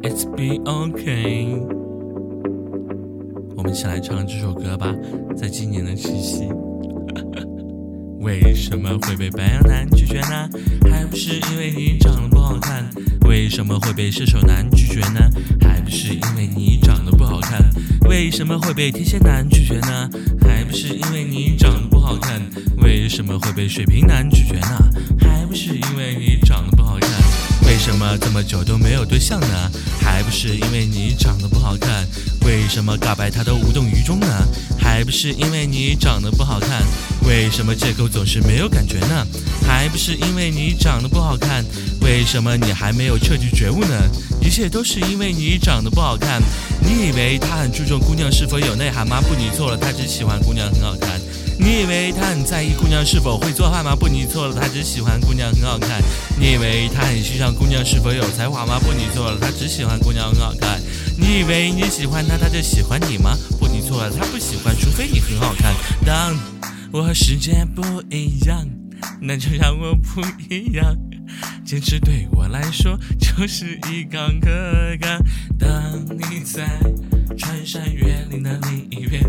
It's be okay。我们一起来唱这首歌吧，在今年的七夕。为什么会被白羊男拒绝呢？还不是因为你长得不好看。为什么会被射手男拒绝呢？还不是因为你长得不好看。为什么会被天蝎男拒绝呢？还不是因为你长得不好看。为什么会被水瓶男拒绝呢？还不是因为你长。为什么这么久都没有对象呢？还不是因为你长得不好看。为什么告白他都无动于衷呢？还不是因为你长得不好看。为什么借口总是没有感觉呢？还不是因为你长得不好看。为什么你还没有彻底觉悟呢？一切都是因为你长得不好看。你以为他很注重姑娘是否有内涵吗？不，你错了，他只喜欢姑娘很好看。你以为他很在意姑娘是否会做饭吗？不，你错了，他只喜欢姑娘很好看。你以为他很欣赏姑娘是否有才华吗？不，你错了，他只喜欢姑娘很好看。你以为你喜欢他，他就喜欢你吗？不，你错了，他不喜欢，除非你很好看。当我和世界不一样，那就让我不一样。坚持对我来说就是一杠可杠。当你在穿山越岭的另一边。